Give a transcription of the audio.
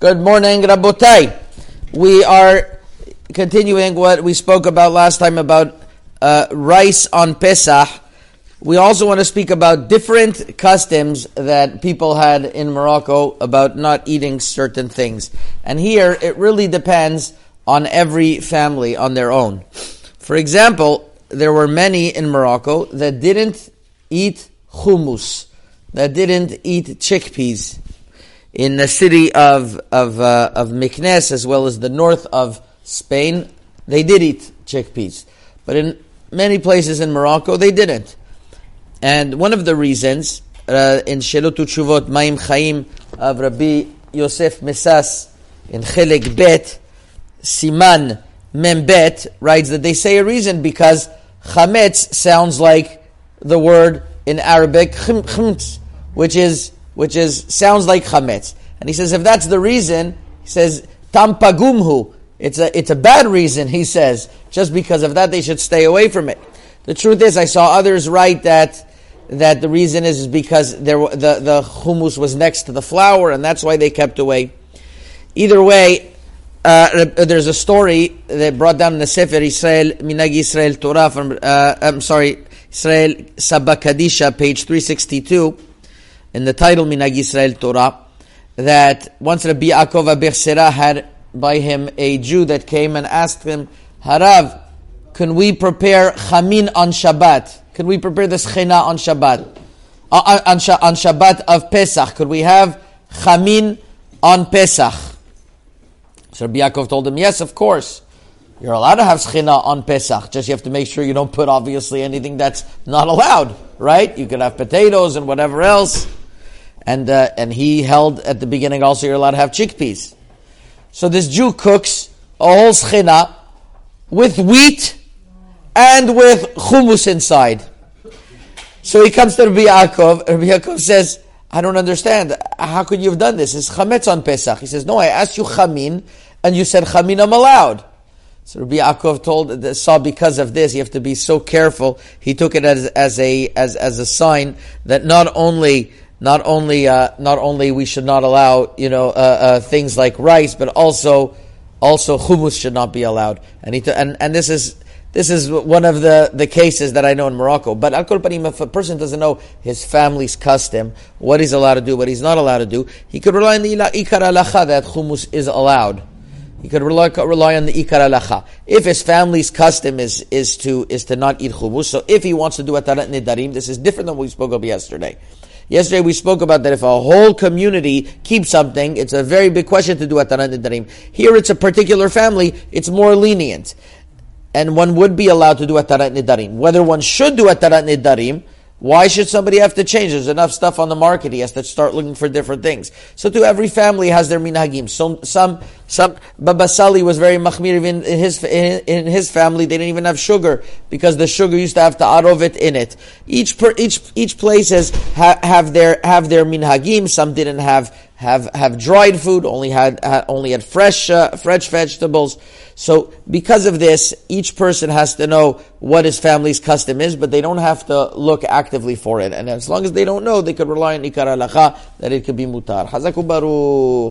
Good morning, Rabotai. We are continuing what we spoke about last time about uh, rice on Pesach. We also want to speak about different customs that people had in Morocco about not eating certain things. And here, it really depends on every family on their own. For example, there were many in Morocco that didn't eat hummus, that didn't eat chickpeas in the city of of uh, of Meknes as well as the north of Spain, they did eat chickpeas, but in many places in Morocco they didn't. And one of the reasons uh, in Shelot Chuvot Maim Chaim of Rabbi Yosef Messas in Chelik Bet Siman Membet writes that they say a reason because chametz sounds like the word in Arabic which is which is sounds like chametz. And he says if that's the reason, he says tampagumhu. It's a it's a bad reason. He says just because of that they should stay away from it. The truth is, I saw others write that that the reason is, is because there the the hummus was next to the flour, and that's why they kept away. Either way, uh, there's a story that brought down the Sefer Israel Minag Israel Torah from uh, I'm sorry Israel Sabakadisha page 362 in the title Minag Israel Torah that once Rabbi Yaakov Abuhatzeira had by him a Jew that came and asked him, Harav, can we prepare chamin on Shabbat? Can we prepare the schena on Shabbat? Uh, uh on, Shabbat of Pesach, could we have chamin on Pesach? So Rabbi Yaakov told him, yes, of course. You're allowed to have schina on Pesach. Just you have to make sure you don't put obviously anything that's not allowed, right? You could have potatoes and whatever else and uh, and he held at the beginning also you're allowed to have chickpeas. So this Jew cooks a whole schina with wheat and with hummus inside. So he comes to Rabbi Yaakov. Rabbi Yaakov says, "I don't understand. How could you have done this? It's chametz on Pesach." He says, "No, I asked you chamin, and you said chamin I'm allowed." So Rabbi Yaakov told saw because of this, you have to be so careful. He took it as as a as as a sign that not only not only uh, not only we should not allow you know uh, uh, things like rice, but also also hummus should not be allowed. And he t- and and this is this is one of the, the cases that I know in Morocco. But al panim, if a person doesn't know his family's custom, what he's allowed to do, what he's not allowed to do, he could rely on the ikar alacha that hummus is allowed. He could rely, rely on the ikar alacha. If his family's custom is, is to is to not eat hummus, so if he wants to do atarat nidarim, this is different than what we spoke of yesterday. Yesterday we spoke about that if a whole community keeps something, it's a very big question to do Atarat Nidarim. Here it's a particular family, it's more lenient. And one would be allowed to do Atarat Nidarim. Whether one should do Atarat Nidarim, why should somebody have to change? There's enough stuff on the market. He has to start looking for different things. So to every family has their minhagim. Some, some, some, Baba Sali was very machmir in his, in his family. They didn't even have sugar because the sugar used to have to arovit in it. Each, per, each, each place has, ha, have their, have their minhagim. Some didn't have, have, have dried food, only had, had only had fresh, uh, fresh vegetables. So because of this, each person has to know what his family's custom is, but they don't have to look actively for it. And as long as they don't know, they could rely on ikar alacha that it could be mutar. Hazakubaru.